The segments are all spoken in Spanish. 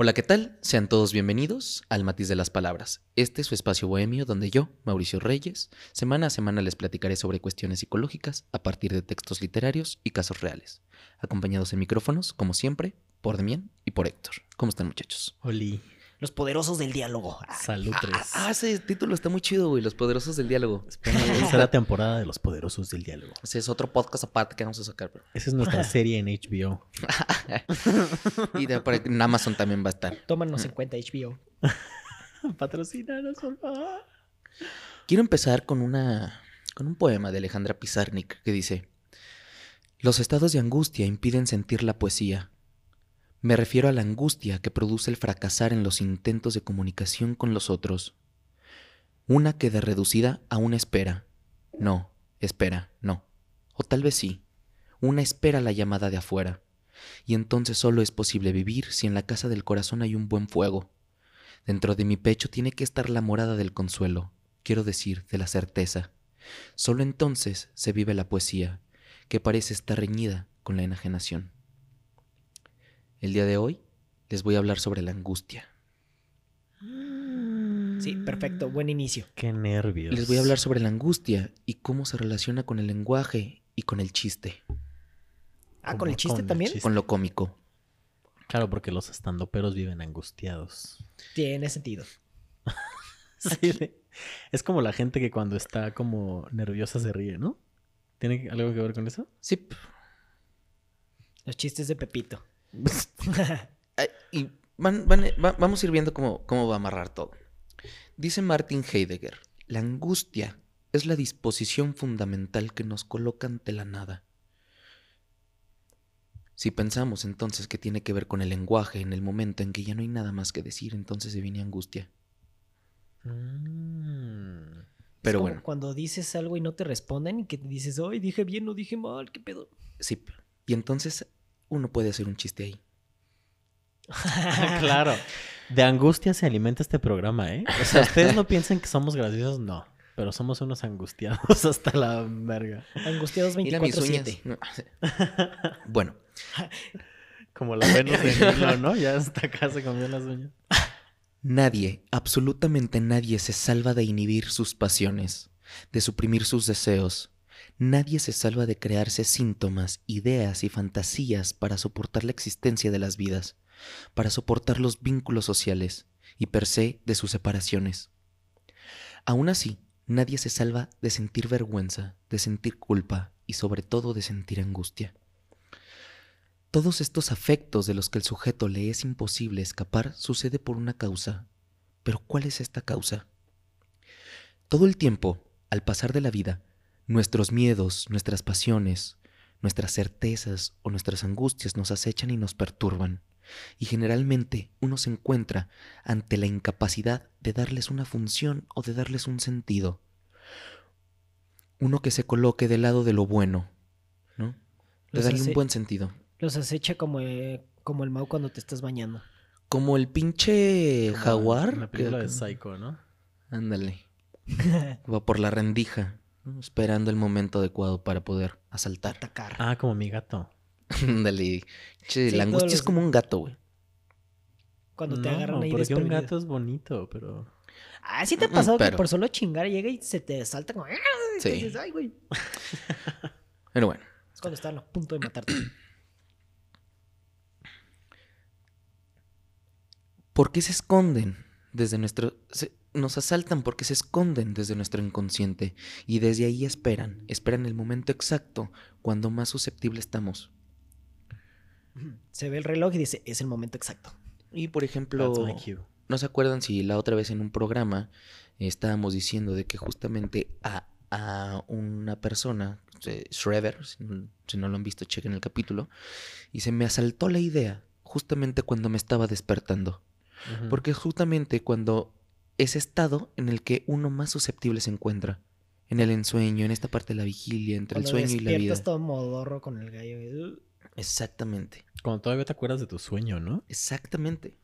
Hola, ¿qué tal? Sean todos bienvenidos al Matiz de las Palabras. Este es su espacio bohemio donde yo, Mauricio Reyes, semana a semana les platicaré sobre cuestiones psicológicas a partir de textos literarios y casos reales, acompañados en micrófonos, como siempre, por Demián y por Héctor. ¿Cómo están, muchachos? Oli. Los poderosos del diálogo. Salud Ah, 3. ah, ese título está muy chido, güey, Los Poderosos del Diálogo. Esa es la temporada de los poderosos del diálogo. Ese es otro podcast aparte que vamos a sacar, bro. Esa es nuestra serie en HBO. Y de, por en Amazon también va a estar. Tómanos en cuenta HBO. Patrocínanos, por favor. Quiero empezar con una con un poema de Alejandra Pizarnik que dice: Los estados de angustia impiden sentir la poesía. Me refiero a la angustia que produce el fracasar en los intentos de comunicación con los otros. Una queda reducida a una espera. No, espera, no. O tal vez sí. Una espera la llamada de afuera. Y entonces solo es posible vivir si en la casa del corazón hay un buen fuego. Dentro de mi pecho tiene que estar la morada del consuelo, quiero decir, de la certeza. Solo entonces se vive la poesía, que parece estar reñida con la enajenación. El día de hoy les voy a hablar sobre la angustia. Sí, perfecto. Buen inicio. Qué nervios. Les voy a hablar sobre la angustia y cómo se relaciona con el lenguaje y con el chiste, Ah, ¿Cómo con el chiste con el también. chiste? con lo cómico. Claro, porque los estandoperos viven angustiados. Tiene sentido. Sí, de- Es como la gente que cuando está como nerviosa se ríe, ¿no? ¿Tiene algo que ver con eso? Sí. Los chistes de Pepito. Y van- van- va- vamos a ir viendo cómo, cómo va a amarrar todo. Dice Martin Heidegger, la angustia es la disposición fundamental que nos coloca ante la nada. Si pensamos entonces que tiene que ver con el lenguaje en el momento en que ya no hay nada más que decir, entonces se viene angustia. Mm. Pero Es como bueno, Cuando dices algo y no te responden y que te dices, ay, dije bien o dije mal, ¿qué pedo? sí. Y entonces uno puede hacer un chiste ahí. claro. De angustia se alimenta este programa, ¿eh? O sea, ustedes no piensan que somos graciosos, no. Pero somos unos angustiados hasta la verga. Angustiados Mira mis uñas. 24-7. Bueno, Como la Venus de Milo, ¿no? Ya hasta acá se comió las uñas. Nadie, absolutamente nadie se salva de inhibir sus pasiones, de suprimir sus deseos. Nadie se salva de crearse síntomas, ideas y fantasías para soportar la existencia de las vidas, para soportar los vínculos sociales y per se de sus separaciones. Aún así, nadie se salva de sentir vergüenza, de sentir culpa y sobre todo de sentir angustia. Todos estos afectos de los que el sujeto le es imposible escapar sucede por una causa. Pero ¿cuál es esta causa? Todo el tiempo, al pasar de la vida, nuestros miedos, nuestras pasiones, nuestras certezas o nuestras angustias nos acechan y nos perturban. Y generalmente uno se encuentra ante la incapacidad de darles una función o de darles un sentido. Uno que se coloque del lado de lo bueno, ¿no? De Los darle un buen sentido. Los acecha como, eh, como el Mau cuando te estás bañando. Como el pinche Como jaguar. La película que- de Psycho, ¿no? Ándale. Va por la rendija, ¿no? esperando el momento adecuado para poder asaltar. Atacar. Ah, como mi gato. Ándale. Che, Sí, la angustia es como un gato, güey. Cuando te no, agarran ahí porque un gato es bonito, pero... Ah, ¿sí te ha pasado pero- que por solo chingar llega y se te salta como... ¡ah! Y Sí. dices, Ay, güey. Pero bueno, Es cuando están a punto de matarte. ¿por qué se esconden desde nuestro... se- nos asaltan porque se esconden desde nuestro inconsciente y desde ahí esperan, esperan el momento exacto cuando más susceptible estamos. Se ve el reloj y dice, es el momento exacto. Y por ejemplo... ¿No se acuerdan si la otra vez en un programa estábamos diciendo de que justamente a, a una persona, eh, Shredder, si no, si no lo han visto, chequen el capítulo, y se me asaltó la idea justamente cuando me estaba despertando. Porque justamente cuando ese estado en el que uno más susceptible se encuentra, en el ensueño, en esta parte de la vigilia, entre el sueño y la vida. todo modorro con el gallo. y, uh, Exactamente, Cuando todavía te acuerdas de tu sueño, ¿no? exactamente.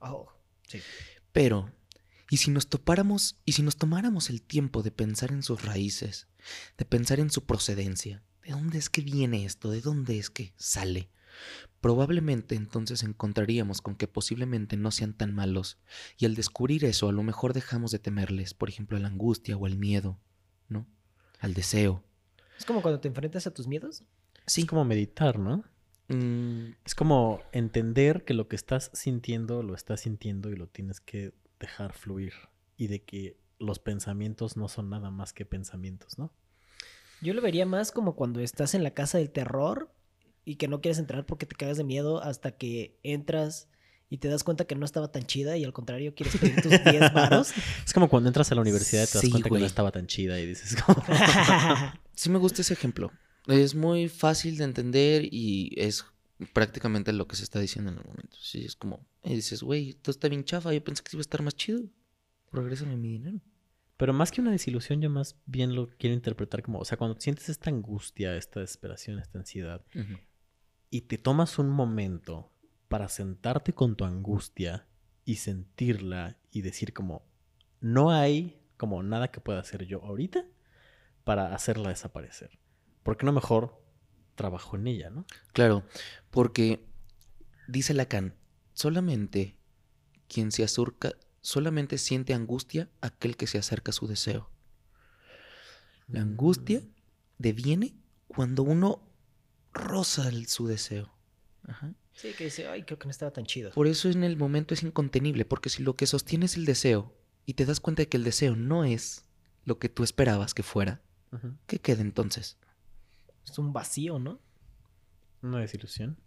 oh, sí. Pero, ¿y si nos topáramos, y si nos tomáramos el tiempo de pensar en sus raíces, de pensar en su procedencia, ¿de dónde es que viene esto? ¿De dónde es que sale? Probablemente entonces encontraríamos con que posiblemente no sean tan malos, y al descubrir eso a lo mejor dejamos de temerles, por ejemplo, a la angustia o al miedo, ¿no? Al deseo. Es como cuando te enfrentas a tus miedos. Sí. Es como meditar, ¿no? Mm, Es como entender que lo que estás sintiendo lo estás sintiendo y lo tienes que dejar fluir. Y de que los pensamientos no son nada más que pensamientos, ¿no? Yo lo vería más como cuando estás en la casa del terror y que no quieres entrar porque te cagas de miedo hasta que entras y te das cuenta que no estaba tan chida y al contrario quieres pedir tus 10 varos. Es como cuando entras a la universidad y te das Sí, cuenta que no estaba tan chida y dices como... sí me gusta ese ejemplo. Es muy fácil de entender y es prácticamente lo que se está diciendo en el momento. Sí, es como, y dices, güey, todo está bien chafa, yo pensé que iba a estar más chido. Regrésame mi dinero. Pero más que una desilusión, yo más bien lo quiero interpretar como, o sea, cuando sientes esta angustia, esta desesperación, esta ansiedad. Y te tomas un momento para sentarte con tu angustia y sentirla y decir como, no hay como nada que pueda hacer yo ahorita para hacerla desaparecer. ¿Por qué no mejor trabajo en ella, no? Claro, porque dice Lacan, solamente quien se acerca, solamente siente angustia aquel que se acerca a su deseo. La angustia deviene cuando uno roza el- su deseo. Ajá. Sí, que dice, ay, creo que no estaba tan chido. Por eso en el momento es incontenible, porque si lo que sostiene es el deseo y te das cuenta de que el deseo no es lo que tú esperabas que fuera. ¿qué queda entonces? Es un vacío, ¿no? Una desilusión.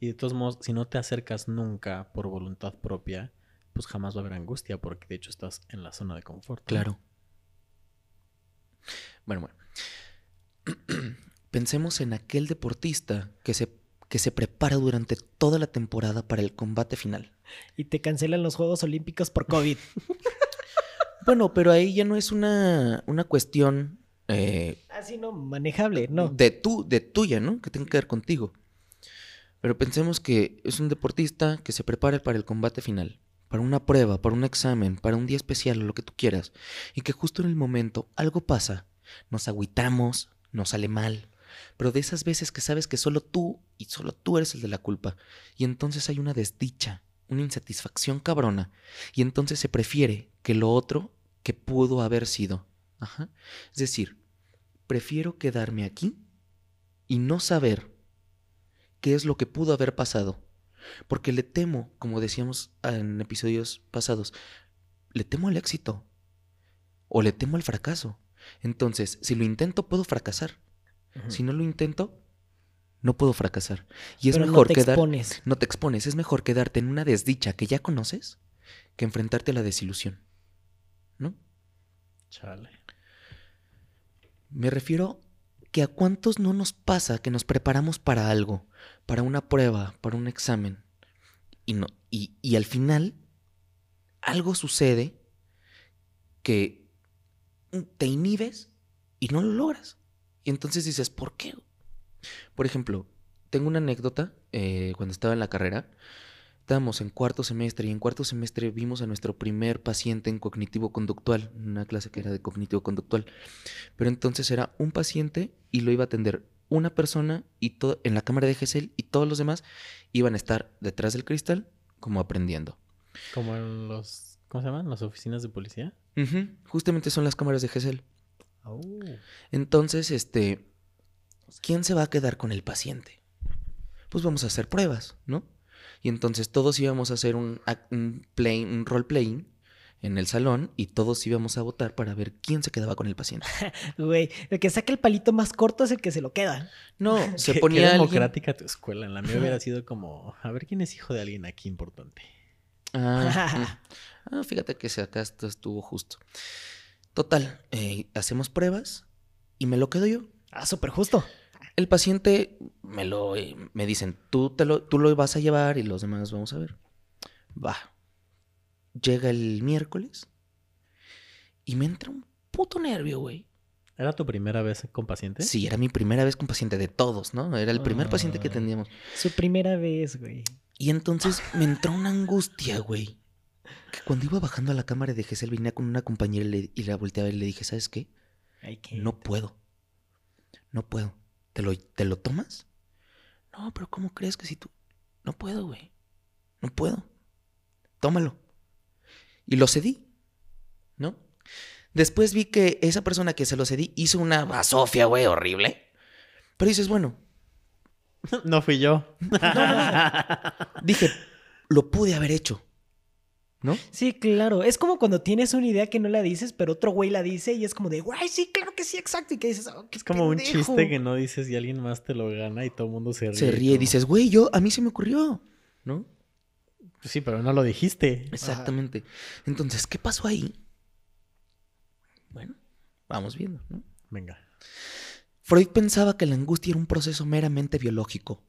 Y de todos modos, si no te acercas nunca por voluntad propia, pues jamás va a haber angustia, porque de hecho estás en la zona de confort. ¿no? Claro. Bueno, bueno. Pensemos en aquel deportista que se, que se prepara durante toda la temporada para el combate final. Y te cancelan los Juegos Olímpicos por COVID. Bueno, pero ahí ya no es una, una cuestión eh, Así no, manejable, no. de tú, de tuya, ¿no? Que tenga que ver contigo. Pero pensemos que es un deportista que se prepara para el combate final, para una prueba, para un examen, para un día especial o lo que tú quieras, y que justo en el momento algo pasa, nos agüitamos, nos sale mal, pero de esas veces que sabes que solo tú y solo tú eres el de la culpa, y entonces hay una desdicha, una insatisfacción cabrona, y entonces se prefiere que lo otro que pudo haber sido. Ajá. Es decir, prefiero quedarme aquí y no saber qué es lo que pudo haber pasado. Porque le temo, como decíamos en episodios pasados, le temo al éxito o le temo al fracaso. Entonces, si lo intento, puedo fracasar. Si no lo intento, no puedo fracasar. Y es Pero mejor no te quedar... expones. No te expones, es mejor quedarte en una desdicha que ya conoces que enfrentarte a la desilusión. ¿No? Chale. Me refiero que a cuántos no nos pasa que nos preparamos para algo, para una prueba, para un examen, y, no, y, y al final algo sucede que te inhibes y no lo logras. Y entonces dices, ¿por qué? Por ejemplo, tengo una anécdota eh, cuando estaba en la carrera. Estábamos en cuarto semestre y en cuarto semestre vimos a nuestro primer paciente en cognitivo-conductual, una clase que era de cognitivo-conductual. Pero entonces era un paciente y lo iba a atender una persona y todo en la cámara de GESEL y todos los demás iban a estar detrás del cristal como aprendiendo. Como en los... ¿Cómo se llaman? Las oficinas de policía. Justamente son las cámaras de GESEL. Oh. Entonces, este, ¿quién se va a quedar con el paciente? Pues vamos a hacer pruebas, ¿no? Y entonces todos íbamos a hacer un, un, play, un role playing en el salón y todos íbamos a votar para ver quién se quedaba con el paciente. Güey, el que saque el palito más corto es el que se lo queda. No, se Qué- qué ponía alguien- democrática tu escuela. En la mía hubiera sido como, a ver quién es hijo de alguien aquí importante. Ah, mm. Ah, fíjate que se acá esto estuvo justo. Total, eh, hacemos pruebas y me lo quedo yo. Ah, súper justo. El paciente me lo eh, me dicen, tú te lo, tú lo vas a llevar y los demás vamos a ver. Va. Llega el miércoles y me entra un puto nervio, güey. ¿Era tu primera vez con paciente? Sí, era mi primera vez con paciente de todos, ¿no? Era el primer paciente que Ah. teníamos. Su primera vez, güey. Y entonces me entró una angustia, güey. Que cuando iba bajando a la cámara de Gesell venía con una compañera y, le- y la volteaba y le dije, ¿sabes qué. No puedo. No puedo. ¿Te lo, ¿Te lo tomas? No, pero ¿cómo crees que si tú... No puedo, güey. No puedo. Tómalo. Y lo cedí, ¿no? Después vi que esa persona que se lo cedí hizo una basofia, güey, horrible. Pero dices, bueno, No fui yo. dije, lo pude haber hecho, ¿no? Sí, claro. Es como cuando tienes una idea que no la dices, pero otro güey la dice y es como de, güey, sí, claro que sí, exacto. Y que dices, "Oh, qué Es como un pendejo". chiste que no dices y alguien más te lo gana y todo el mundo se ríe. Se ríe y dices, güey, yo, a mí se me ocurrió, ¿no? "Pues Sí, pero no lo dijiste. Exactamente. Entonces, ¿qué pasó ahí? Bueno, vamos viendo, ¿no? Venga. Freud pensaba que la angustia era un proceso meramente biológico,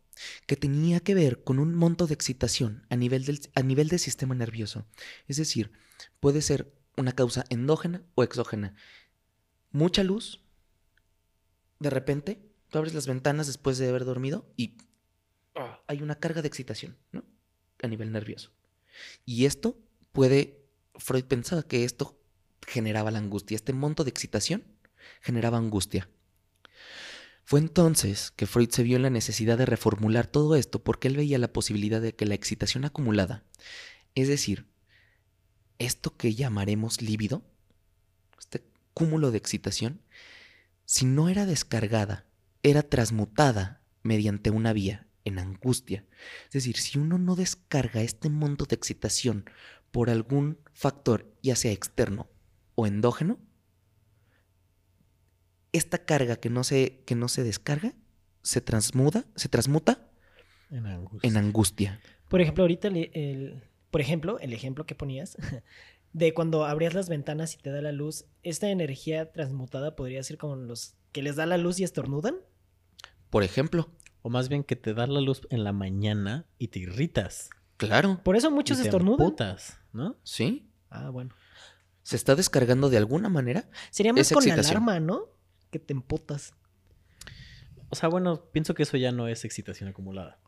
que tenía que ver con un monto de excitación a nivel del, a nivel del sistema nervioso. Es decir, puede ser una causa endógena o exógena. Mucha luz, de repente, tú abres las ventanas después de haber dormido y ah, hay una carga de excitación, ¿no? A nivel nervioso. Y esto puede, Freud pensaba que esto generaba la angustia, este monto de excitación generaba angustia. Fue entonces que Freud se vio en la necesidad de reformular todo esto porque él veía la posibilidad de que la excitación acumulada, es decir, esto que llamaremos líbido, este cúmulo de excitación, si no era descargada, era transmutada mediante una vía en angustia. Es decir, si uno no descarga este monto de excitación por algún factor, ya sea externo o endógeno, esta carga que no se, que no se descarga se transmuda, se transmuta En angustia. en angustia. Por ejemplo, ahorita el, el- por ejemplo, el ejemplo que ponías de cuando abrías las ventanas y te da la luz, esta energía transmutada podría ser como los que les da la luz y estornudan. Por ejemplo, O más bien que te da la luz en la mañana y te irritas. claro, Por eso muchos y te estornudan. ¿no? sí, Ah, bueno. se está descargando de alguna manera. Sería más Esa con excitación. alarma, ¿no? Que te emputas. O sea, bueno, pienso que eso ya no es excitación acumulada.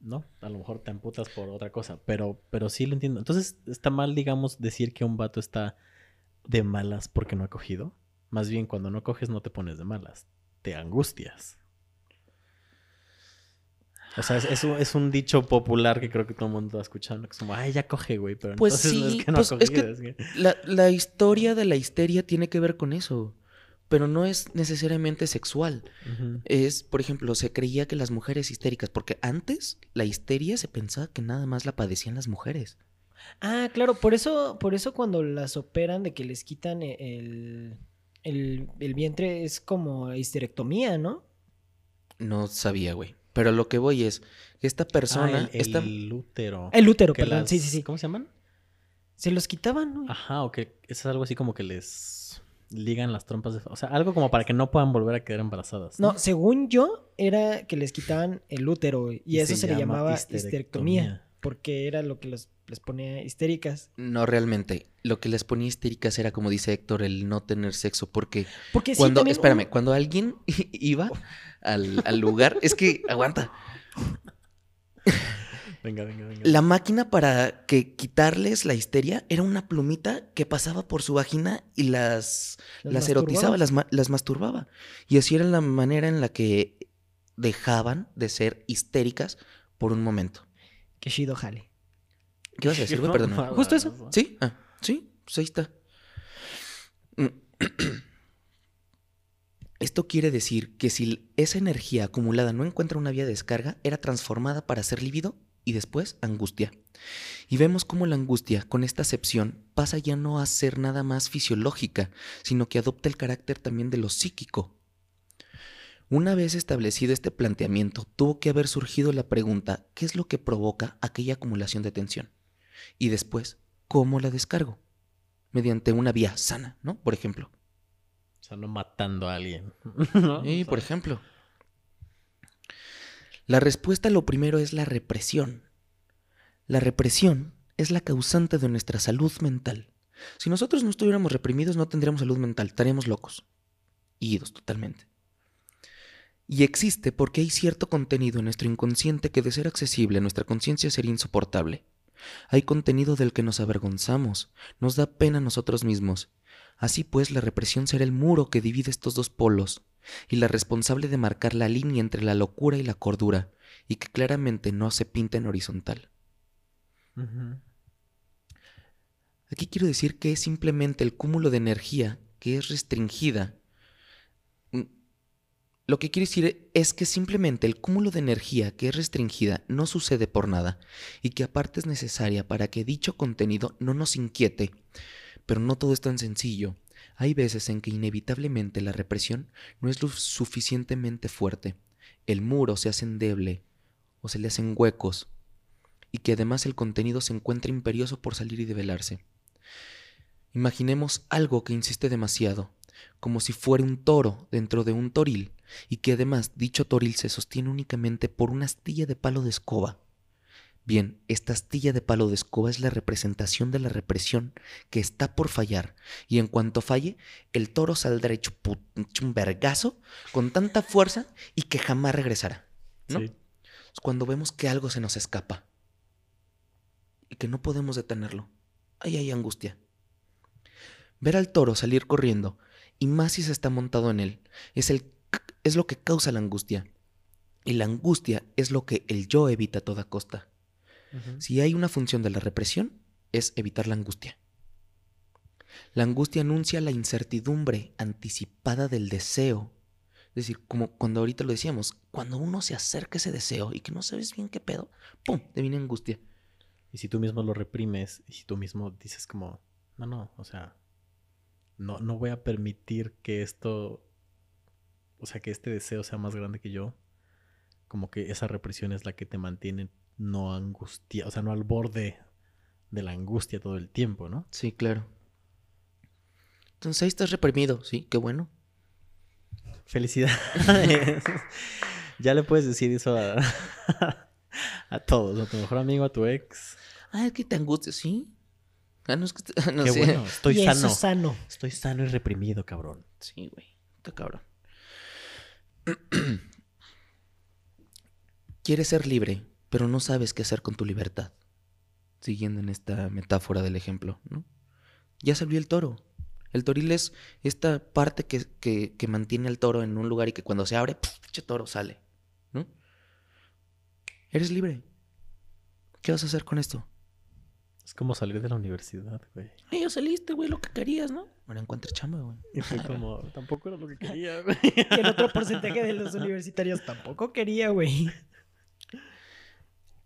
¿No? A lo mejor te amputas por otra cosa. Pero, pero sí lo entiendo. Entonces, está mal, digamos, decir que un vato está de malas porque no ha cogido. Más bien, cuando no coges, no te pones de malas. Te angustias. O sea, es, es un, es un dicho popular que creo que todo el mundo ha escuchado. ¿no? Que es como, ay, ya coge, güey. Pero Pues entonces no sí, es que no pues ha es cogido. que- es que- La, la historia de la histeria tiene que ver con eso, pero no es necesariamente sexual. Es, por ejemplo, se creía que las mujeres histéricas, porque antes la histeria se pensaba que nada más la padecían las mujeres. Ah, claro, por eso, por eso cuando las operan de que les quitan e- el, el, el vientre es como histerectomía, ¿no? No sabía, güey. Pero lo que voy es que esta persona, Ah, el, esta- el útero. El útero, Que perdón, las- sí, sí, sí. ¿Cómo se llaman? Se los quitaban, ¿no? Ajá, o que es algo así como que les ligan las trompas de... O sea, algo como para que no puedan volver a quedar embarazadas. No, según yo, era que les quitaban el útero y, Y eso se se, le llama llamaba histerectomía. histerectomía, porque era lo que los- les ponía histéricas. no realmente, lo que les ponía histéricas era como dice Héctor, el no tener sexo, porque Porque sí, cuando, también espérame, un- cuando alguien iba al, al lugar, es que, aguanta, Venga, venga, venga. la máquina para que quitarles la histeria era una plumita que pasaba por su vagina y las, Las las erotizaba, las, las masturbaba. Y así era la manera en la que dejaban de ser histéricas por un momento. Que Shido jale. ¿Qué vas a decir, güey? Perdón. Justo eso. ¿Sí? Ah, sí, pues ahí está. Mm. Esto quiere decir que si esa energía acumulada no encuentra una vía de descarga, era transformada para ser lívido y después angustia. Y vemos cómo la angustia, con esta acepción, pasa ya no a ser nada más fisiológica, sino que adopta el carácter también de lo psíquico. Una vez establecido este planteamiento, tuvo que haber surgido la pregunta, ¿qué es lo que provoca aquella acumulación de tensión? Y después, ¿cómo la descargo? Mediante una vía sana, ¿no? Por ejemplo. O sea, no matando a alguien. O por ejemplo. La respuesta lo primero es la represión. La represión es la causante de nuestra salud mental. Si nosotros no estuviéramos reprimidos, no tendríamos salud mental, estaríamos locos. Idos totalmente. Y existe porque hay cierto contenido en nuestro inconsciente que de ser accesible a nuestra conciencia sería insoportable. Hay contenido del que nos avergonzamos, nos da pena a nosotros mismos. Así pues, la represión será el muro que divide estos dos polos, y la responsable de marcar la línea entre la locura y la cordura, y que claramente no se pinta en horizontal. Aquí quiero decir que es simplemente el cúmulo de energía que es restringida. Mm, Lo que quiero decir es que simplemente el cúmulo de energía que es restringida no sucede por nada y que aparte es necesaria para que dicho contenido no nos inquiete. Pero no todo es tan sencillo. Hay veces en que inevitablemente la represión no es lo suficientemente fuerte. El muro se hace endeble o se le hacen huecos y que además el contenido se encuentra imperioso por salir y develarse. Imaginemos algo que insiste demasiado, como si fuera un toro dentro de un toril, y que además dicho toril se sostiene únicamente por una astilla de palo de escoba. Bien, esta astilla de palo de escoba es la representación de la represión que está por fallar, y en cuanto falle, el toro saldrá hecho, un vergazo con tanta fuerza y que jamás regresará. ¿no? Sí. Es cuando vemos que algo se nos escapa y que no podemos detenerlo. Ahí hay angustia. Ver al toro salir corriendo, y más si se está montado en él, es, el, es lo que causa la angustia. Y la angustia es lo que el yo evita a toda costa. Si hay una función de la represión, es evitar la angustia. La angustia anuncia la incertidumbre anticipada del deseo. Es decir, como cuando ahorita lo decíamos, cuando uno se acerca a ese deseo y que no sabes bien qué pedo, ¡pum! te viene angustia. Y si tú mismo lo reprimes, y si tú mismo dices como, no, no, o sea, no, no voy a permitir que esto, o sea, que este deseo sea más grande que yo, como que esa represión es la que te mantiene no angustia, o sea, no al borde de la angustia todo el tiempo, ¿no? Sí, claro. Entonces ahí estás reprimido, sí, qué bueno. Felicidades. ya le puedes decir eso a, a todos, a tu mejor amigo, a tu ex. Ah, es que te angustia, sí. Ah, no es que te- no Qué bueno, estoy y sano. sano. Estoy sano y reprimido, cabrón. Sí, güey. Está cabrón. Quieres ser libre, pero no sabes qué hacer con tu libertad. Siguiendo en esta metáfora del ejemplo, ¿no? Ya salió el toro. El toril es esta parte que, que- que mantiene al toro en un lugar y que cuando se abre, pinche toro sale, ¿no? Eres libre. ¿Qué vas a hacer con esto? Es como salir de la universidad, güey. Ay, ya saliste, güey, lo que querías, ¿no? Ahora encuentra chamba, güey. Y fue como, tampoco era lo que quería, güey. Y el otro porcentaje de los universitarios tampoco quería, güey.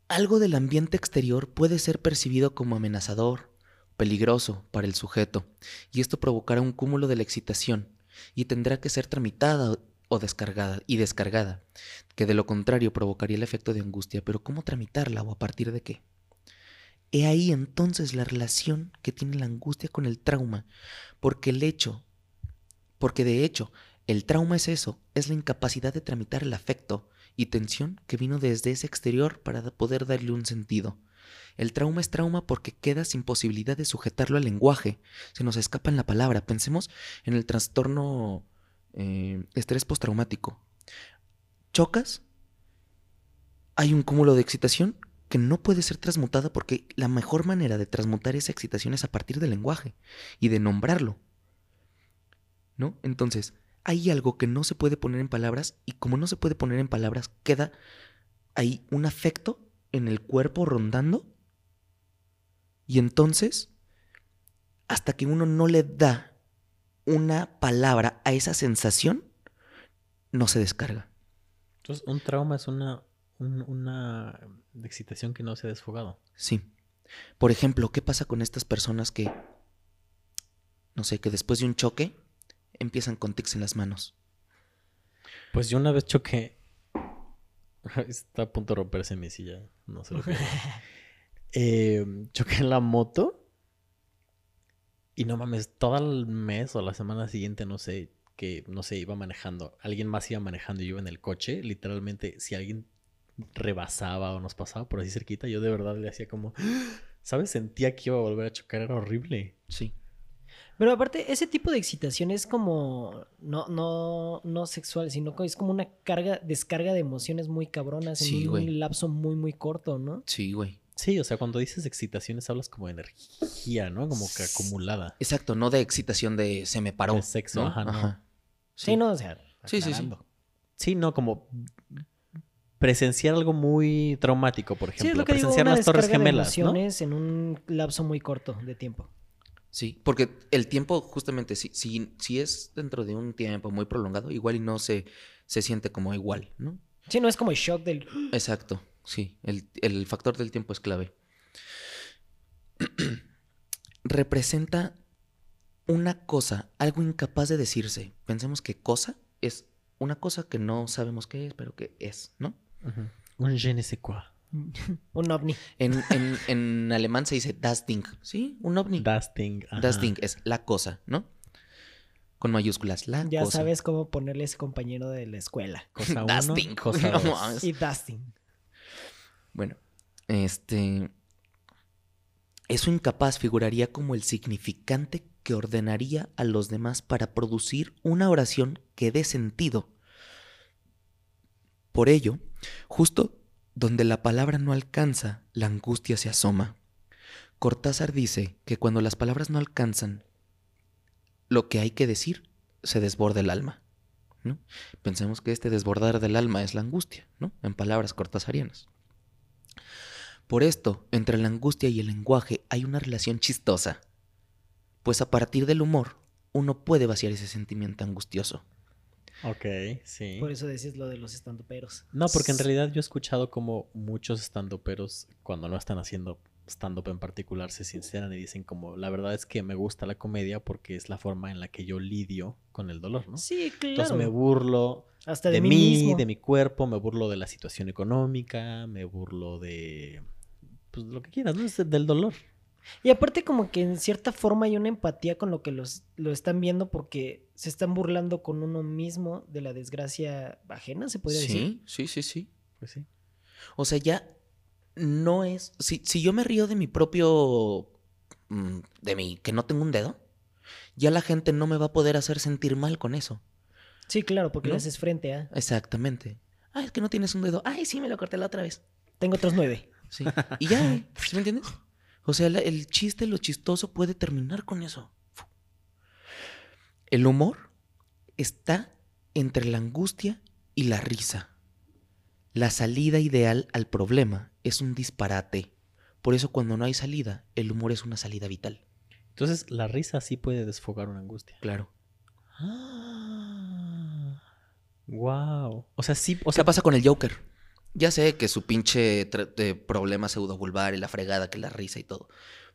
Algo del ambiente exterior puede ser percibido como amenazador, peligroso para el sujeto, y esto provocará un cúmulo de la excitación, y tendrá que ser tramitada o- descargada y descargada, que de lo contrario provocaría el efecto de angustia. Pero ¿cómo tramitarla o a partir de qué? He ahí entonces la relación que tiene la angustia con el trauma, porque el hecho, porque de hecho, el trauma es eso, es la incapacidad de tramitar el afecto y tensión que vino desde ese exterior para poder darle un sentido. El trauma es trauma porque queda sin posibilidad de sujetarlo al lenguaje. Se nos escapa en la palabra. Pensemos en el trastorno eh, estrés postraumático. Chocas, hay un cúmulo de excitación que no puede ser transmutada porque la mejor manera de transmutar esa excitación es a partir del lenguaje y de nombrarlo. ¿No? Entonces, hay algo que no se puede poner en palabras y como no se puede poner en palabras, queda ahí un afecto en el cuerpo rondando y entonces, hasta que uno no le da una palabra a esa sensación, no se descarga. Entonces, un trauma es una, un- una excitación que no se ha desfogado. Sí. Por ejemplo, ¿qué pasa con estas personas que, no sé, que después de un choque empiezan con tics en las manos? Pues yo una vez choqué. Está a punto de romperse mi silla. No sé lo que. Eh, choqué en la moto. Y no mames, todo el mes o la semana siguiente, no sé, que no sé, iba manejando. Alguien más iba manejando y yo iba en el coche. Literalmente, si alguien rebasaba o nos pasaba por así cerquita, yo de verdad le hacía como. ¿Sabes? Sentía que iba a volver a chocar, era horrible. Sí. Pero aparte, ese tipo de excitación es como no, no, no sexual, sino que es como una carga, descarga de emociones muy cabronas en Sí, un lapso muy, muy corto, ¿no? Sí, güey. Sí, o sea, cuando dices excitaciones hablas como de energía, ¿no? Como que acumulada. Exacto, no de excitación de se me paró. De sexo, ¿no? ajá, no. Sí, no, o sea. Sí, sí, sí. Sí, no, como presenciar algo muy traumático, por Sí, ejemplo. es lo que digo, presenciar una las Torres descarga de Gemelas, ¿no? emociones en un lapso muy corto de tiempo. Sí, porque el tiempo, justamente, si, si, si es dentro de un tiempo muy prolongado, igual y no se, se siente como igual, ¿no? Sí, no es como el shock del... Exacto, sí. El, el factor del tiempo es clave. Representa una cosa, algo incapaz de decirse. Pensemos que cosa es una cosa que no sabemos qué es, pero que es, ¿no? Un je ne sais quoi. un ovni. En, en- en alemán se dice das Ding, ¿sí? Un ovni. Das Ding. ajá. Das Ding es la cosa, ¿no? Con mayúsculas, la Ya cosa. sabes cómo ponerle ese compañero de la escuela. Cosa Das uno, Ding. cosa No dos. mames. Y Dustin. Bueno, este. Eso incapaz figuraría como el significante que ordenaría a los demás para producir una oración que dé sentido. Por ello, justo donde la palabra no alcanza, la angustia se asoma. Cortázar dice que cuando las palabras no alcanzan lo que hay que decir, se desborda el alma. ¿no? Pensemos que este desbordar del alma es la angustia, ¿no? En palabras cortasarianas. Por esto, entre la angustia y el lenguaje hay una relación chistosa, pues a partir del humor uno puede vaciar ese sentimiento angustioso. Ok, sí. Por eso decís lo de los estandoperos. No, porque en realidad yo he escuchado como muchos estandoperos, cuando no están haciendo stand-up en particular, se sinceran y dicen como, la verdad es que me gusta la comedia porque es la forma en la que yo lidio con el dolor, ¿no? Sí, claro. Entonces me burlo Hasta de, de, mí mismo. de mi cuerpo, me burlo de la situación económica, me burlo de... Pues lo que quieras, ¿no? Es del dolor. Y aparte como que en cierta forma hay una empatía con lo que los, lo están viendo porque se están burlando con uno mismo de la desgracia ajena, se podría decir. Sí, sí, sí, sí. Pues sí. O sea, ya no es. Si, si yo me río de mi propio. mm, de mi. que no tengo un dedo, ya la gente no me va a poder hacer sentir mal con eso. Sí, claro, porque ¿No? le haces frente a... Exactamente. Ah, es que no tienes un dedo. Ay, sí, me lo corté la otra vez. Tengo otros nueve. Sí. Y ya, ¿sí me entiendes? O sea, el chiste, lo chistoso puede terminar con eso. El humor está entre la angustia y la risa. La salida ideal al problema es un disparate. Por eso cuando no hay salida, el humor es una salida vital. Entonces la risa sí puede desfogar una angustia. Claro. Wow. O sea, sí, o sea, pasa con el Joker. Ya sé que su pinche de problema pseudovulvar y la fregada, que la risa y todo.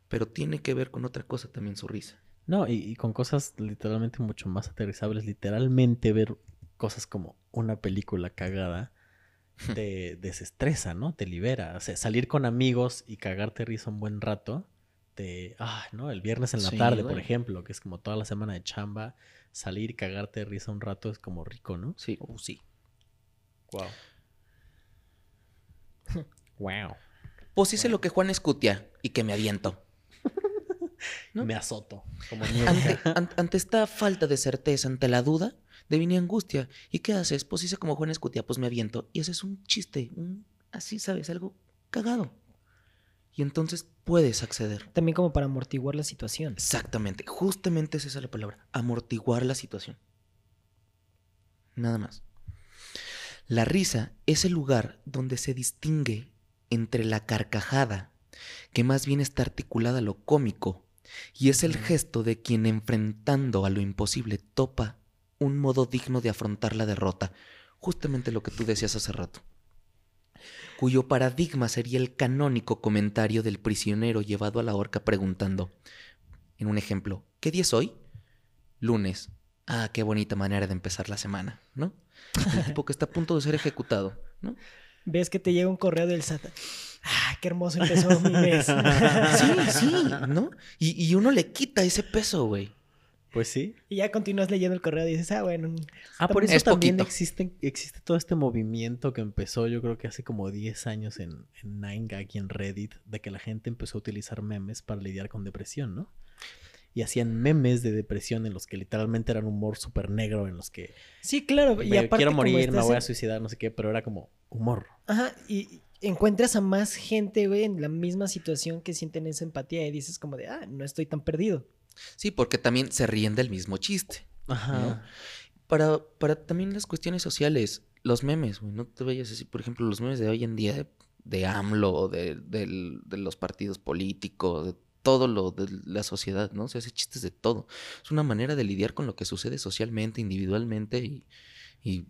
Pero tiene que ver con otra cosa también su risa. No, y, y con cosas literalmente mucho más aterrizables. Literalmente ver cosas como una película cagada te desestresa, ¿no? Te libera. O sea, salir con amigos y cagarte risa un buen rato. Te, ah, ¿no? El viernes en la Sí, tarde, por ejemplo, que es como toda la semana de chamba, salir y cagarte de risa un rato es como rico, ¿no? Sí, uh, sí. Wow. Wow. Pues hice lo que Juan escutia y que me aviento. ¿No? Me azoto. Como Ante, an- ante esta falta de certeza, ante la duda, devine angustia. ¿Y qué haces? Pues hice como Juan escutia, pues me aviento. Y ese es un chiste, un, así, ¿sabes? Algo cagado. Y entonces puedes acceder. También como para amortiguar la situación. Exactamente, justamente es esa la palabra, amortiguar la situación. Nada más. La risa es el lugar donde se distingue entre la carcajada, que más bien está articulada a lo cómico, y es el gesto de quien enfrentando a lo imposible topa un modo digno de afrontar la derrota, justamente lo que tú decías hace rato, cuyo paradigma sería el canónico comentario del prisionero llevado a la horca preguntando, en un ejemplo, ¿qué día es hoy? Lunes. Ah, qué bonita manera de empezar la semana, ¿no? El tipo que está a punto de ser ejecutado, ¿no? Ves que te llega un correo del SAT. Ah, qué hermoso empezó mi mes. Sí, sí, ¿no? Y, y uno le quita ese peso, güey. Pues sí. Y ya continúas leyendo el correo y dices, ah, bueno. Ah, por eso Es también poquito. existe, existe todo este movimiento que empezó yo creo que hace como 10 años en, en 9gag y en Reddit, de que la gente empezó a utilizar memes para lidiar con depresión, ¿no? Y hacían memes de depresión en los que literalmente eran humor súper negro, en los que Sí, claro. Y aparte, quiero como morir, me voy a suicidar, no sé qué, pero era como humor. Ajá, y encuentras a más gente, güey, en la misma situación que sienten esa empatía y dices como de, ah, no estoy tan perdido. Sí, porque también se ríen del mismo chiste. Ajá. Para, para también las cuestiones sociales, los memes, güey, no te vayas así, por ejemplo, los memes de hoy en día de, de AMLO, de, del- de los partidos políticos, de todo lo de la sociedad, ¿no? Se hace chistes de todo. Es una manera de lidiar con lo que sucede socialmente, individualmente y, y,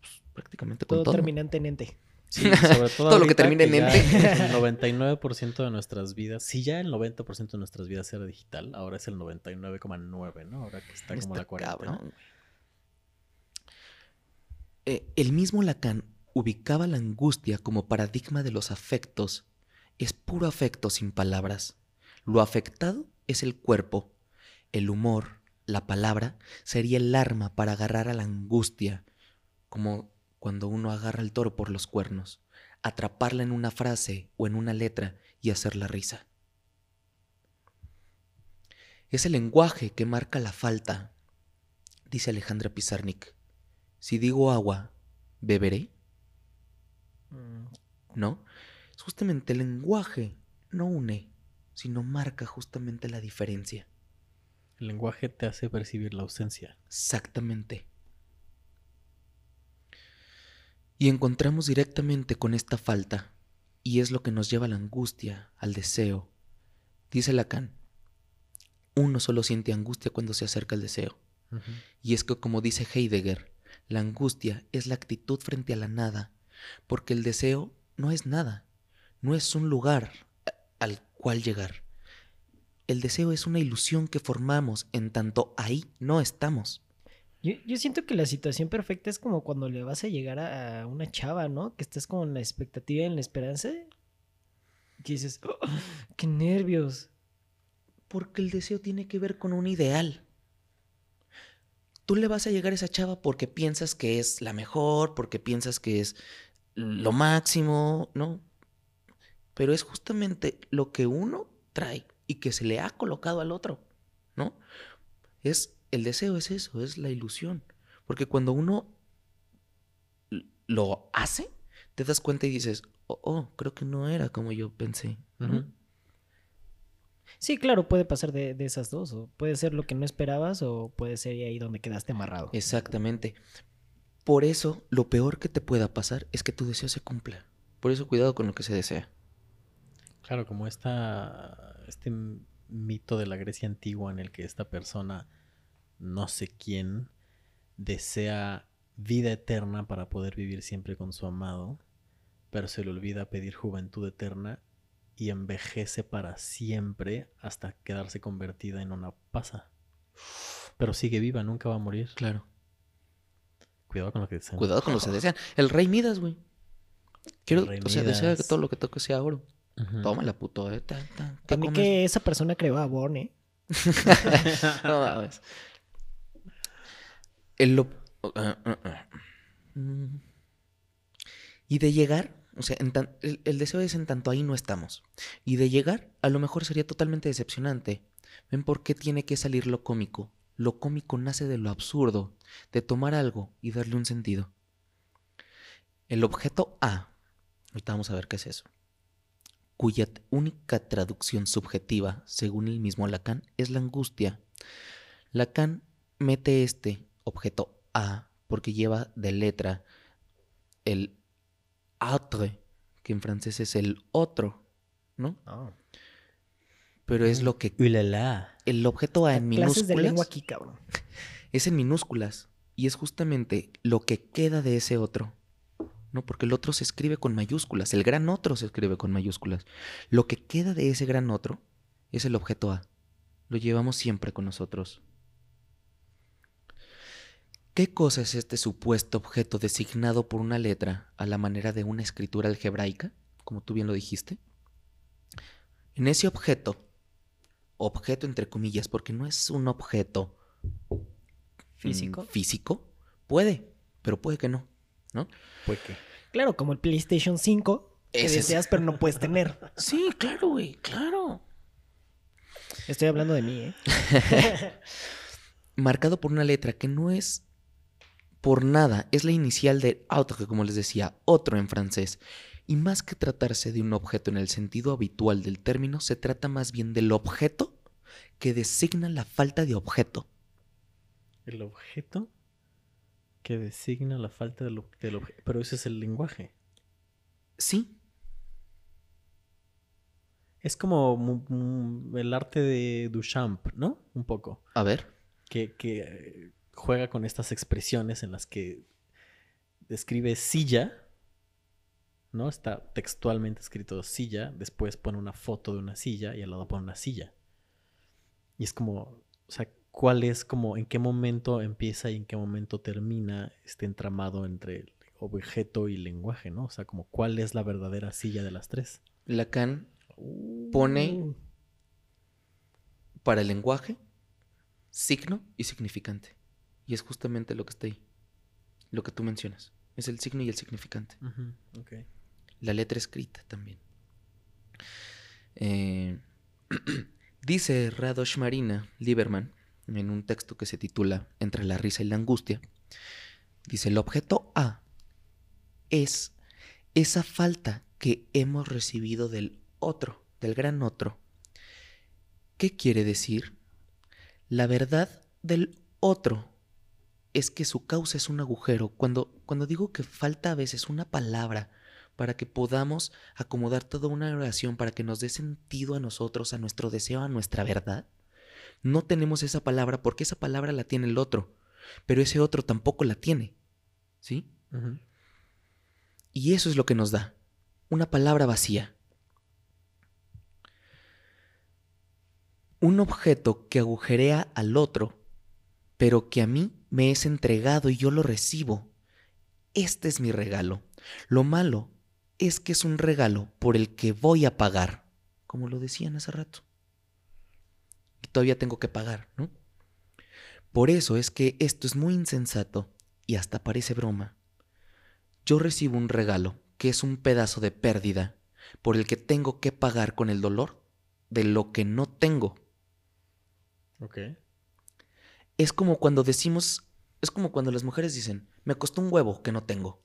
pues, prácticamente con Todo, todo. termina en tenente. Sí, sobre todo, Todo lo que termine en ente. El 99% de nuestras vidas, si ya el 90% de nuestras vidas era digital, ahora es el 99,9, ¿no? Ahora que está como Está la cuarentena. cabrón, güey. Eh, el mismo Lacan ubicaba la angustia como paradigma de los afectos. Es puro afecto sin palabras. Lo afectado es el cuerpo. El humor, la palabra, sería el arma para agarrar a la angustia, como cuando uno agarra al toro por los cuernos, atraparla en una frase o en una letra y hacerla risa. Es el lenguaje que marca la falta, dice Alejandra Pizarnik. Si digo agua, ¿beberé? Mm, ¿No? Es justamente el lenguaje no une, sino marca justamente la diferencia. El lenguaje te hace percibir la ausencia. Exactamente. Y encontramos directamente con esta falta, y es lo que nos lleva a la angustia, al deseo. Dice Lacan, uno solo siente angustia cuando se acerca al deseo. Y es que como dice Heidegger, la angustia es la actitud frente a la nada, porque el deseo no es nada, no es un lugar a- al cual llegar. El deseo es una ilusión que formamos en tanto ahí no estamos. Yo, yo siento que la situación perfecta es como cuando le vas a llegar a, a una chava, ¿no? Que estás con la expectativa y en la esperanza. Que dices, "Oh, ¡qué nervios! Porque el deseo tiene que ver con un ideal. Tú le vas a llegar a esa chava porque piensas que es la mejor, porque piensas que es lo máximo, ¿no? Pero es justamente lo que uno trae y que se le ha colocado al otro, ¿no? Es el deseo es eso, es la ilusión, porque cuando uno lo hace, te das cuenta y dices, "Oh, oh, creo que no era como yo pensé." Sí, claro, puede pasar de, de esas dos. O puede ser lo que no esperabas o puede ser ahí donde quedaste amarrado. Exactamente. Por eso, lo peor que te pueda pasar es que tu deseo se cumpla. Por eso, cuidado con lo que se desea. Claro, como esta, este mito de la Grecia antigua en el que esta persona, no sé quién, desea vida eterna para poder vivir siempre con su amado, pero se le olvida pedir juventud eterna y envejece para siempre hasta quedarse convertida en una pasa. Pero sigue viva, nunca va a morir. Claro. Cuidado con lo que desean. Cuidado con lo que se desean. El rey Midas, güey. Quiero, rey o sea, desea que todo lo que toque sea oro. Ujú. Tómala, puto. Eh. Tan, tan. ¿Qué Para mí comes? que esa persona creó a Born, ¿eh? no mames. El lo- ah, ah, ah. Mm. Y de llegar, o sea, en tan- el, el deseo es en tanto ahí no estamos. Y de llegar, a lo mejor sería totalmente decepcionante. ¿Ven por qué tiene que salir lo cómico? Lo cómico nace de lo absurdo, de tomar algo y darle un sentido. El objeto A, ahorita vamos a ver qué es eso, cuya única traducción subjetiva, según el mismo Lacan, es la angustia. Lacan mete este objeto A porque lleva de letra el autre, que en francés es el otro, ¿no? Pero es lo que Ulala. el objeto A en de lengua minúsculas aquí, cabrón. es en minúsculas y es justamente lo que queda de ese otro. No, porque el otro se escribe con mayúsculas, el gran otro se escribe con mayúsculas. Lo que queda de ese gran otro es el objeto A. Lo llevamos siempre con nosotros. ¿Qué cosa es este supuesto objeto designado por una letra a la manera de una escritura algebraica, como tú bien lo dijiste? En ese objeto, objeto entre comillas, porque no es un objeto mm, Físico. físico, puede, pero puede que no, ¿no? Pues que. Claro, como el PlayStation 5 que Ese es- deseas pero no puedes tener. Sí, claro, güey, claro. Estoy hablando de mí, ¿eh? Marcado por una letra que no es por nada, es la inicial de autre, como les decía, otro en francés. Y más que tratarse de un objeto en el sentido habitual del término, se trata más bien del objeto que designa la falta de objeto. El objeto que designa la falta del, del objeto. Pero ese es el lenguaje. Sí, Es como el arte de Duchamp, ¿no? Un poco. a ver. Que, que, juega con estas expresiones en las que describe silla, ¿no? Está textualmente escrito silla, después pone una foto de una silla y al lado pone una silla. Y es como, o sea, ¿cuál es como, en qué momento empieza y en qué momento termina este entramado entre el objeto y lenguaje, ¿no? O sea, como, ¿cuál es la verdadera silla de las tres? Lacan Pone- Uh. para el lenguaje signo y significante. Y es justamente lo que está ahí. Lo que tú mencionas. Es el signo y el significante. La letra escrita también. Eh, dice Radosh Marina Lieberman en un texto que se titula Entre la risa y la angustia. Dice, el objeto A es esa falta que hemos recibido del otro, del gran otro. ¿Qué quiere decir? La verdad del otro es que su causa es un agujero. Cuando, cuando digo que falta a veces una palabra para que podamos acomodar toda una oración, para que nos dé sentido a nosotros, a nuestro deseo, a nuestra verdad, no tenemos esa palabra porque esa palabra la tiene el otro, pero ese otro tampoco la tiene. ¿Sí? Y eso es lo que nos da. Una palabra vacía. Un objeto que agujerea al otro, pero que a mí me es entregado y yo lo recibo. Este es mi regalo. Lo malo es que es un regalo por el que voy a pagar, como lo decían hace rato. Y todavía tengo que pagar, ¿no? Por eso es que esto es muy insensato y hasta parece broma. Yo recibo un regalo que es un pedazo de pérdida por el que tengo que pagar con el dolor de lo que no tengo. Ok. Es como cuando decimos, es como cuando las mujeres dicen, me costó un huevo que no tengo.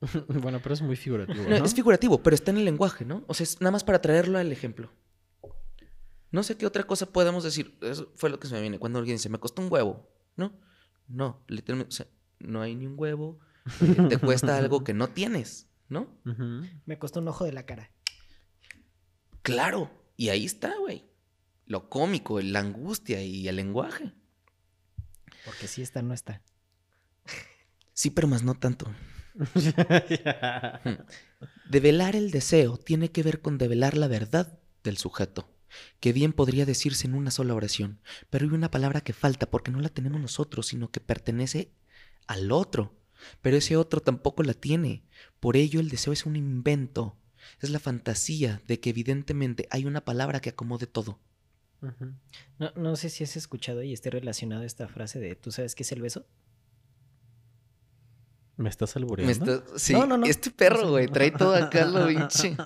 bueno, pero es muy figurativo, No, ¿no? Es figurativo, pero está en el lenguaje, ¿no? O sea, es nada más para traerlo al ejemplo. No sé qué otra cosa podemos decir. Eso fue lo que se me viene. Cuando alguien dice, me costó un huevo, ¿no? No, literalmente, o sea, no hay ni un huevo. eh, te cuesta algo que no tienes, ¿no? Me costó un ojo de la cara. Claro. Y ahí está, güey. Lo cómico, la angustia y el lenguaje. Porque si esta no está. Sí, pero más no tanto. Develar el deseo tiene que ver con develar la verdad del sujeto, que bien podría decirse en una sola oración, pero hay una palabra que falta porque no la tenemos nosotros, sino que pertenece al otro. Pero ese otro tampoco la tiene. Por ello el deseo es un invento. Es la fantasía de que evidentemente hay una palabra que acomode todo. No, no sé si has escuchado y esté relacionada esta frase de ¿tú sabes qué es el beso? ¿Me estás Me albureando? está- sí, No, no, no. Este perro, güey, trae todo acá lo pinche.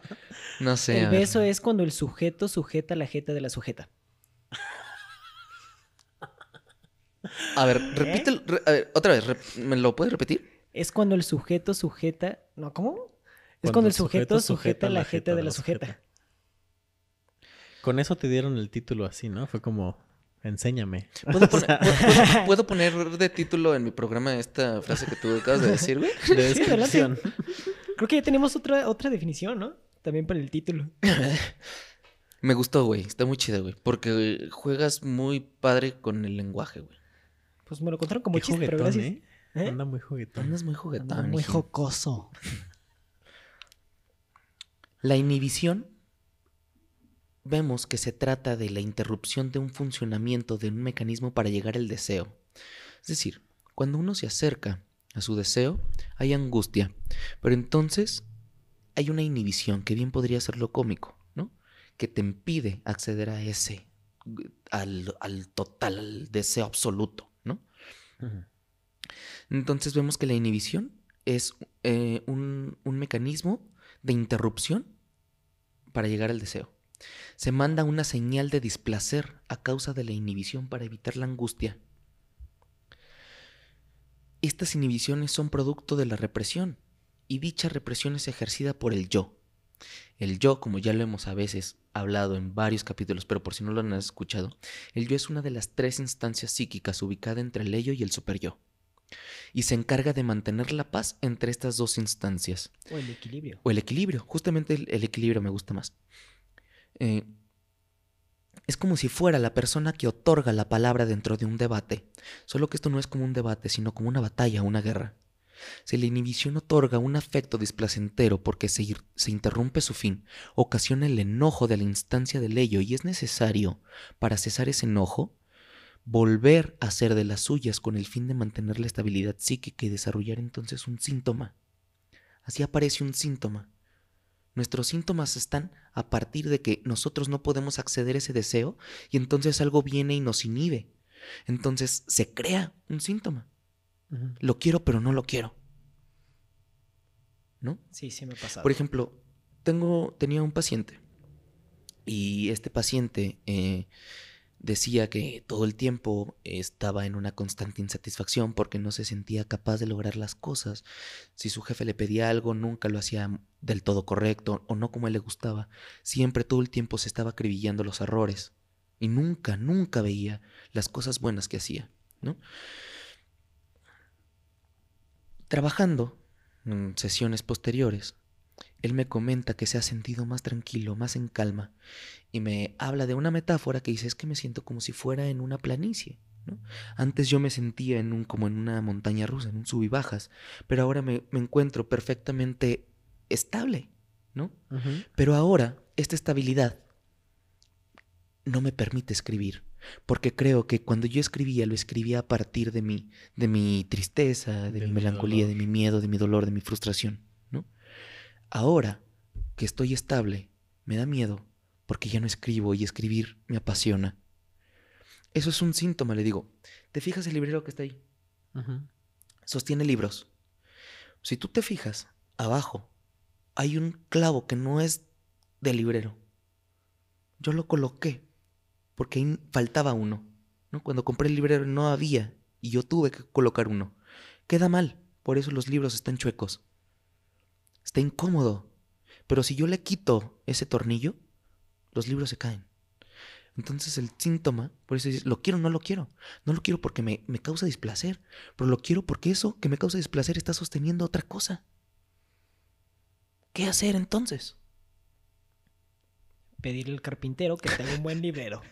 No sé. el beso es cuando el sujeto sujeta la jeta de la sujeta. A ver, repite. a ver, otra vez, rep- ¿me lo puedes repetir? Es cuando el sujeto sujeta. ¿No? ¿Cómo? Es Cuando cuando el sujeto sujeto sujeta la jeta de la sujeta. sujeta. Con eso te dieron el título así, ¿no? Fue como, enséñame. ¿Puedo poner, ¿puedo- puedo poner de título en mi programa esta frase que tú acabas de decir, güey? De Sí, descripción. Creo que ya tenemos otra, otra definición, ¿no? También para el título. Me gustó, güey. Está muy chida, güey. Porque juegas muy padre con el lenguaje, güey. Pues me lo contaron como Qué chiste, pero gracias. ¿eh? ¿Eh? Anda muy juguetón. Andas muy juguetón. Anda muy jocoso. La inhibición vemos que se trata de la interrupción de un funcionamiento de un mecanismo para llegar al deseo. Es decir, cuando uno se acerca a su deseo, hay angustia, pero entonces hay una inhibición que bien podría ser lo cómico, ¿no? Que te impide acceder a ese, al, al total, al deseo absoluto, ¿no? Entonces vemos que la inhibición es eh, un, un mecanismo de interrupción para llegar al deseo. Se manda una señal de displacer a causa de la inhibición para evitar la angustia. Estas inhibiciones son producto de la represión y dicha represión es ejercida por el yo. El yo, como ya lo hemos a veces hablado en varios capítulos, pero por si no lo han escuchado, el yo es una de las tres instancias psíquicas ubicada entre el ello y el superyo. Y se encarga de mantener la paz entre estas dos instancias. O el equilibrio. O el equilibrio, justamente el, el equilibrio me gusta más. Eh, es como si fuera la persona que otorga la palabra dentro de un debate, solo que esto no es como un debate, sino como una batalla, una guerra. Si la inhibición otorga un afecto displacentero porque se, se interrumpe su fin, ocasiona el enojo de la instancia del ello y es necesario, para cesar ese enojo, volver a ser de las suyas con el fin de mantener la estabilidad psíquica y desarrollar entonces un síntoma. Así aparece un síntoma. Nuestros síntomas están a partir de que nosotros no podemos acceder a ese deseo y entonces algo viene y nos inhibe. Entonces se crea un síntoma. Lo quiero pero no lo quiero. ¿No? Sí, sí me ha pasado. Por ejemplo, tengo, tenía un paciente y este paciente eh, decía que todo el tiempo estaba en una constante insatisfacción porque no se sentía capaz de lograr las cosas. Si su jefe le pedía algo, nunca lo hacía del todo correcto o no como él le gustaba. Siempre todo el tiempo se estaba acribillando los errores y nunca, nunca veía las cosas buenas que hacía, ¿no? Trabajando en sesiones posteriores, él me comenta que se ha sentido más tranquilo, más en calma, y me habla de una metáfora que dice es que me siento como si fuera en una planicie. ¿no? Antes yo me sentía en un, como en una montaña rusa, en un sub y bajas, pero ahora me, me encuentro perfectamente estable, ¿no? Pero ahora esta estabilidad no me permite escribir, porque creo que cuando yo escribía lo escribía a partir de mi, de mi tristeza, de De mi melancolía, de mi miedo, de mi dolor, de mi frustración. Ahora que estoy estable, me da miedo porque ya no escribo y escribir me apasiona. Eso es un síntoma, le digo. ¿Te fijas el librero que está ahí? Sostiene libros. Si tú te fijas, abajo hay un clavo que no es del librero. Yo lo coloqué porque ahí faltaba uno. ¿no? Cuando compré el librero no había y yo tuve que colocar uno. Queda mal, por eso los libros están chuecos. Está incómodo. Pero si yo le quito ese tornillo, los libros se caen. Entonces el síntoma, por eso dices, lo quiero o no lo quiero. No lo quiero porque me, me causa displacer, pero lo quiero porque eso que me causa displacer está sosteniendo otra cosa. ¿Qué hacer entonces? Pedirle al carpintero que tenga un buen librero.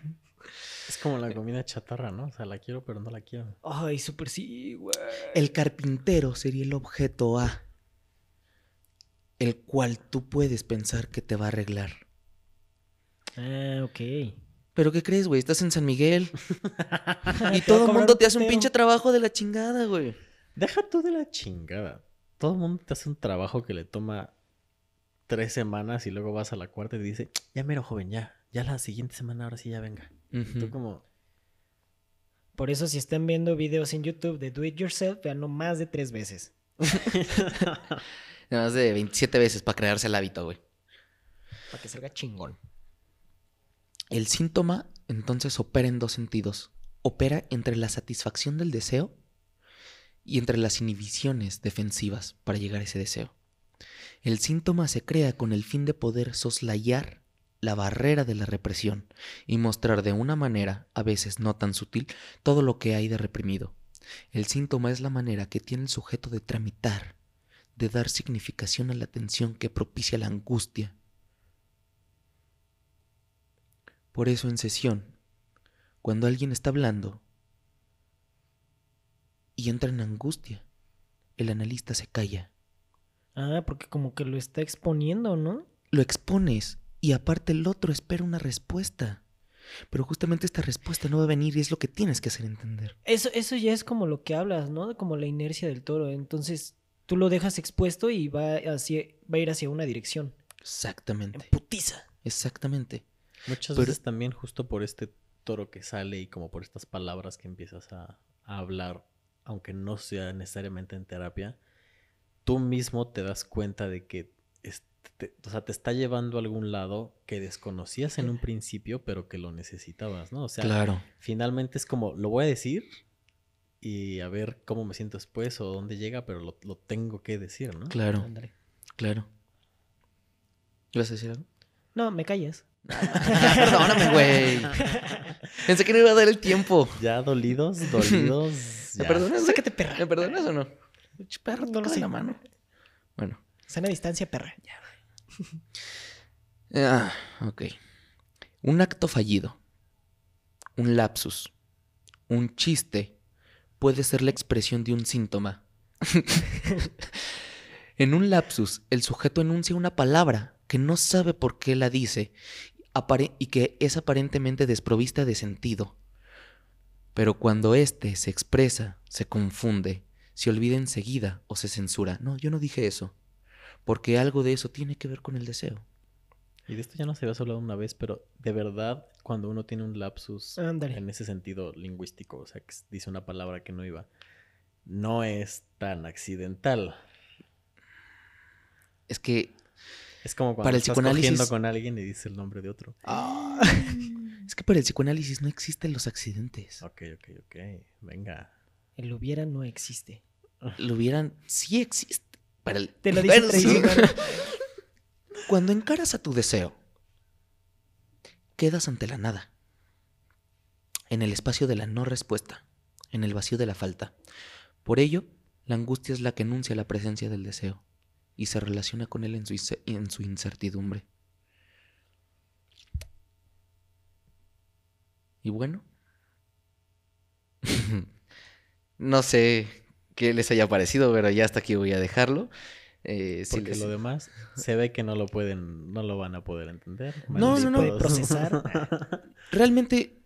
Es como la comida chatarra, ¿no? O sea, la quiero, pero no la quiero. Ay, súper sí, güey. El carpintero sería el objeto A, el cual tú puedes pensar que te va a arreglar. Ah, ok. Pero ¿qué crees, güey? Estás en San Miguel y todo el mundo un te hace un pinche trabajo de la chingada, güey. Deja tú de la chingada. Todo el mundo te hace un trabajo que le toma tres semanas y luego vas a la cuarta y te dice, ya mero joven, ya. Ya la siguiente semana ahora sí ya venga. Tú como, Por eso, si están viendo videos en YouTube de Do It Yourself, veanlo más de tres veces. Nada más de 27 veces para crearse el hábito, güey. Para que salga chingón. El síntoma entonces opera en dos sentidos. Opera entre la satisfacción del deseo y entre las inhibiciones defensivas para llegar a ese deseo. El síntoma se crea con el fin de poder soslayar la barrera de la represión y mostrar de una manera, a veces no tan sutil, todo lo que hay de reprimido. El síntoma es la manera que tiene el sujeto de tramitar, de dar significación a la tensión que propicia la angustia. Por eso en sesión, cuando alguien está hablando y entra en angustia, el analista se calla. Ah, porque como que lo está exponiendo, ¿no? Lo expones y aparte el otro espera una respuesta. Pero justamente esta respuesta no va a venir y es lo que tienes que hacer entender. Eso, eso ya es como lo que hablas, ¿no? Como la inercia del toro. Entonces, tú lo dejas expuesto y va, hacia, va a ir hacia una dirección. En Exactamente. putiza. Exactamente. muchas Pero- veces también justo por este toro que sale y como por estas palabras que empiezas a, a hablar, aunque no sea necesariamente en terapia, tú mismo te das cuenta de que te, o sea, te está llevando a algún lado que desconocías en un principio, pero que lo necesitabas, ¿no? O sea, Claro. finalmente es como, lo voy a decir y a ver cómo me siento después o dónde llega, pero lo, lo tengo que decir, ¿no? Claro, claro. ¿Ibas a decir algo? No, me calles. Perdóname, güey. Pensé que no iba a dar el tiempo. Ya dolidos, dolidos. ¿Me ya. perdonas? Sácate, perra. ¿Me perdonas o no? Perro, No lo sé. la mano. Bueno. Sana distancia, perra. Ah, ok. Un acto fallido, un lapsus, un chiste puede ser la expresión de un síntoma. en un lapsus, el sujeto enuncia una palabra que no sabe por qué la dice y que es aparentemente desprovista de sentido. Pero cuando éste se expresa, se confunde, se olvida enseguida o se censura. No, yo no dije eso, porque algo de eso tiene que ver con el deseo. Y de esto ya nos habías hablado una vez, pero de verdad, cuando uno tiene un lapsus Ándale. en ese sentido lingüístico, o sea, que dice una palabra que no iba, no es tan accidental. Es que Es como cuando Para el estás psicoanálisis- cogiendo con alguien y dice el nombre de otro. Es que para el psicoanálisis no existen los accidentes. Ok, ok, ok. Venga. El hubiera no existe. Lo hubieran. Sí existe. Para el... Te lo dice Bueno. Cuando encaras a tu deseo, quedas ante la nada. En el espacio de la no respuesta. En el vacío de la falta. Por ello, la angustia es la que enuncia la presencia del deseo y se relaciona con él en su, en su incertidumbre. Y bueno, no sé qué les haya parecido, pero ya hasta aquí voy a dejarlo. Eh, si Porque les- lo demás se ve que no lo pueden, no lo van a poder entender. No, no, no. Procesar. Realmente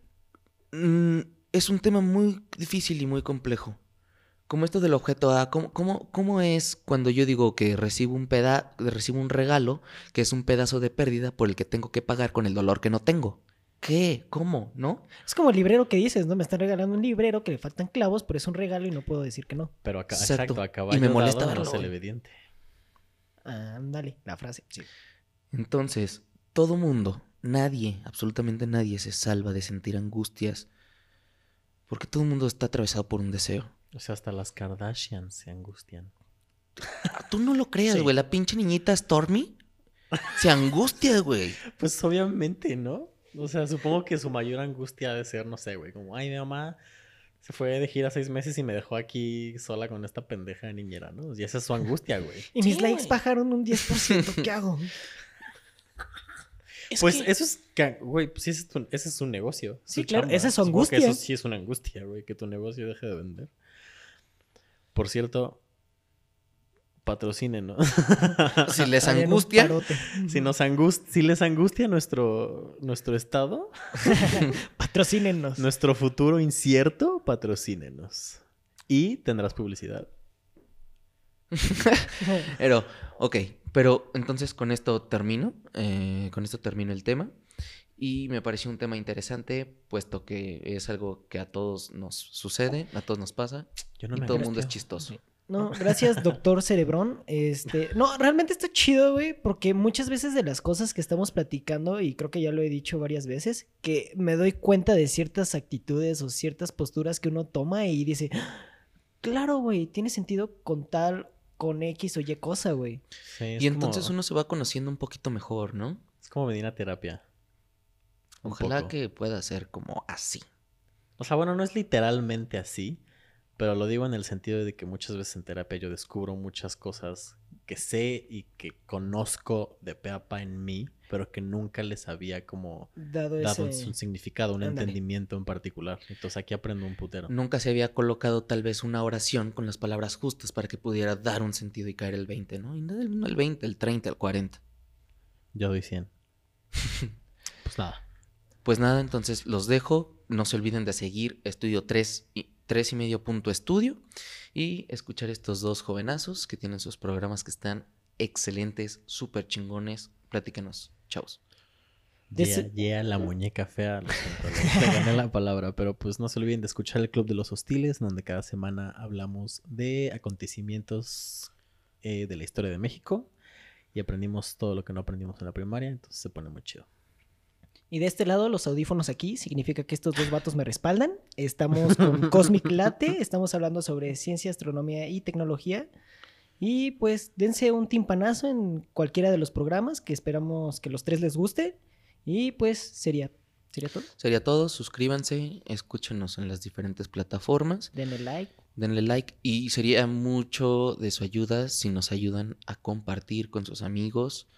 mm, es un tema muy difícil y muy complejo. Como esto del objeto A, ¿cómo, cómo, cómo es cuando yo digo que recibo un, peda recibo un regalo que es un pedazo de pérdida por el que tengo que pagar con el dolor que no tengo? ¿Qué? ¿Cómo? ¿No? Es como el librero que dices, ¿no? Me están regalando un librero que le faltan clavos, pero es un regalo y no puedo decir que no. Pero acá, Exacto. exacto, a Y me molesta dado verlo, no se le güey. ve diente. Ándale, la frase. Sí. Entonces, todo mundo, nadie, absolutamente nadie se salva de sentir angustias porque todo el mundo está atravesado por un deseo. O sea, hasta las Kardashians se angustian. Ah, Tú no lo creas, Sí. güey. La pinche niñita Stormy se angustia, güey. Pues obviamente, ¿no? O sea, supongo que su mayor angustia ha de ser, no sé, güey, como, ay, mi mamá se fue de gira seis meses y me dejó aquí sola con esta pendeja de niñera, ¿no? Y esa es su angustia, güey. Y mis Sí, likes güey. bajaron un 10%. ¿Qué hago? pues eso es, güey, pues ese es, tu- ese es su negocio. Sí, su claro, chamba. esa es su Supongo que angustia. eso sí es una angustia, güey, que tu negocio deje de vender. Por cierto, patrocínenos. Si les angustia, si, nos angust si les angustia nuestro, nuestro estado, Patrocínenos. nuestro futuro incierto, patrocínenos. Y tendrás publicidad. Pero, ok, pero entonces con esto termino, eh, con esto termino el tema y me pareció un tema interesante puesto que es algo que a todos nos sucede, a todos nos pasa Yo no y me todo el mundo es chistoso. No, gracias, doctor Cerebrón. Este, no, realmente está chido, güey, porque muchas veces de las cosas que estamos platicando, y creo que ya lo he dicho varias veces, que me doy cuenta de ciertas actitudes o ciertas posturas que uno toma y dice, claro, güey, tiene sentido con tal, con X o Y cosa, güey. Sí, Y entonces como- uno se va conociendo un poquito mejor, ¿no? Es como venir a terapia. Ojalá poco. que pueda ser como así. O sea, bueno, no es literalmente así, pero lo digo en el sentido de que muchas veces en terapia yo descubro muchas cosas que sé y que conozco de pe a pa en mí, pero que nunca les había como Dado, dado ese... un significado, un Ándale. entendimiento en particular. Entonces aquí aprendo un putero. Nunca se había colocado tal vez una oración con las palabras justas para que pudiera dar un sentido y caer el 20, ¿no? Y no el, no el 20, el 30, el 40. Yo doy 100. pues nada. Pues nada, entonces los dejo. No se olviden de seguir Estudio 3 y, 3 y medio punto estudio y escuchar estos dos jovenazos que tienen sus programas que están excelentes, súper chingones. Platícanos. Chavos. De Yeah, la muñeca fea. Lo siento, le- le gané la palabra, pero pues no se olviden de escuchar el Club de los Hostiles, donde cada semana hablamos de acontecimientos eh, de la historia de México y aprendimos todo lo que no aprendimos en la primaria, entonces se pone muy chido. Y de este lado, los audífonos aquí, significa que estos dos vatos me respaldan. Estamos con Cosmic Latte, estamos hablando sobre ciencia, astronomía y tecnología. Y pues dense un timpanazo en cualquiera de los programas, que esperamos que los tres les guste. Y pues sería, sería todo. Sería todo, suscríbanse, escúchenos en las diferentes plataformas, Denle like. denle like y sería mucho de su ayuda si nos ayudan a compartir con sus amigos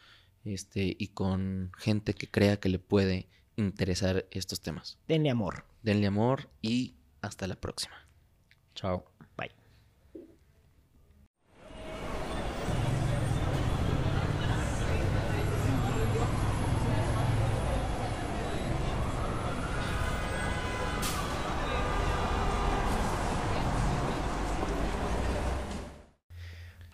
este, y con gente que crea que le puede interesar estos temas. Denle amor. Denle amor y hasta la próxima. Chao.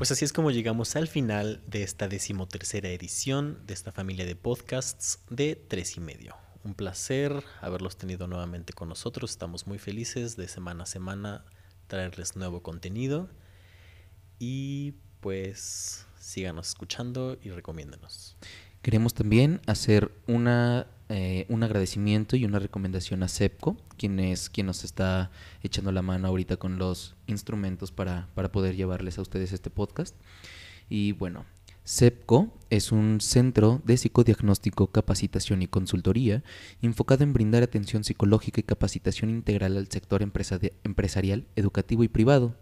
Pues así es como llegamos al final de esta decimotercera edición de esta familia de podcasts de tres y medio. Un placer haberlos tenido nuevamente con nosotros. Estamos muy felices de semana a semana traerles nuevo contenido. Y pues síganos escuchando y recomiéndanos. Queremos también hacer una, eh, un agradecimiento y una recomendación a CEPCO, quien es quien nos está echando la mano ahorita con los instrumentos para, para poder llevarles a ustedes este podcast. Y bueno, CEPCO es un centro de psicodiagnóstico, capacitación y consultoría enfocado en brindar atención psicológica y capacitación integral al sector empresa- empresarial, educativo y privado.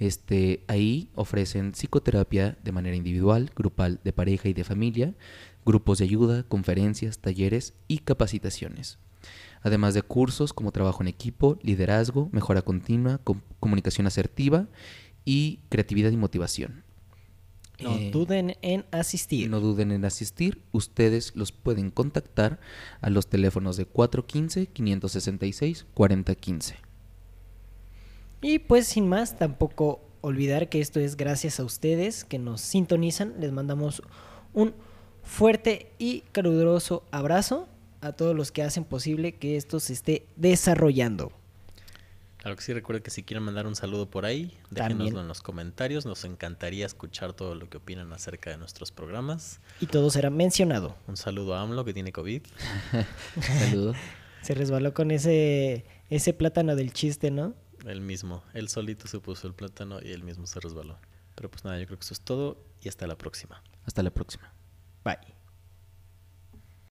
Este, ahí ofrecen psicoterapia de manera individual, grupal, de pareja y de familia, grupos de ayuda, conferencias, talleres y capacitaciones. Además de cursos como trabajo en equipo, liderazgo, mejora continua, com- comunicación asertiva y creatividad y motivación. No Eh, duden en asistir. no duden en asistir. Ustedes los pueden contactar a los teléfonos de 415-566-4015. Y pues sin más, tampoco olvidar que esto es gracias a ustedes que nos sintonizan. Les mandamos un fuerte y caluroso abrazo a todos los que hacen posible que esto se esté desarrollando. Claro que sí, recuerden que si quieren mandar un saludo por ahí, También. déjenoslo en los comentarios. Nos encantaría escuchar todo lo que opinan acerca de nuestros programas. Y todo será mencionado. Un saludo a AMLO que tiene COVID. Saludos. Se resbaló con ese, ese plátano del chiste, ¿no? Él mismo, él solito se puso el plátano y él mismo se resbaló. Pero pues nada, yo creo que eso es todo y hasta la próxima. Hasta la próxima. Bye.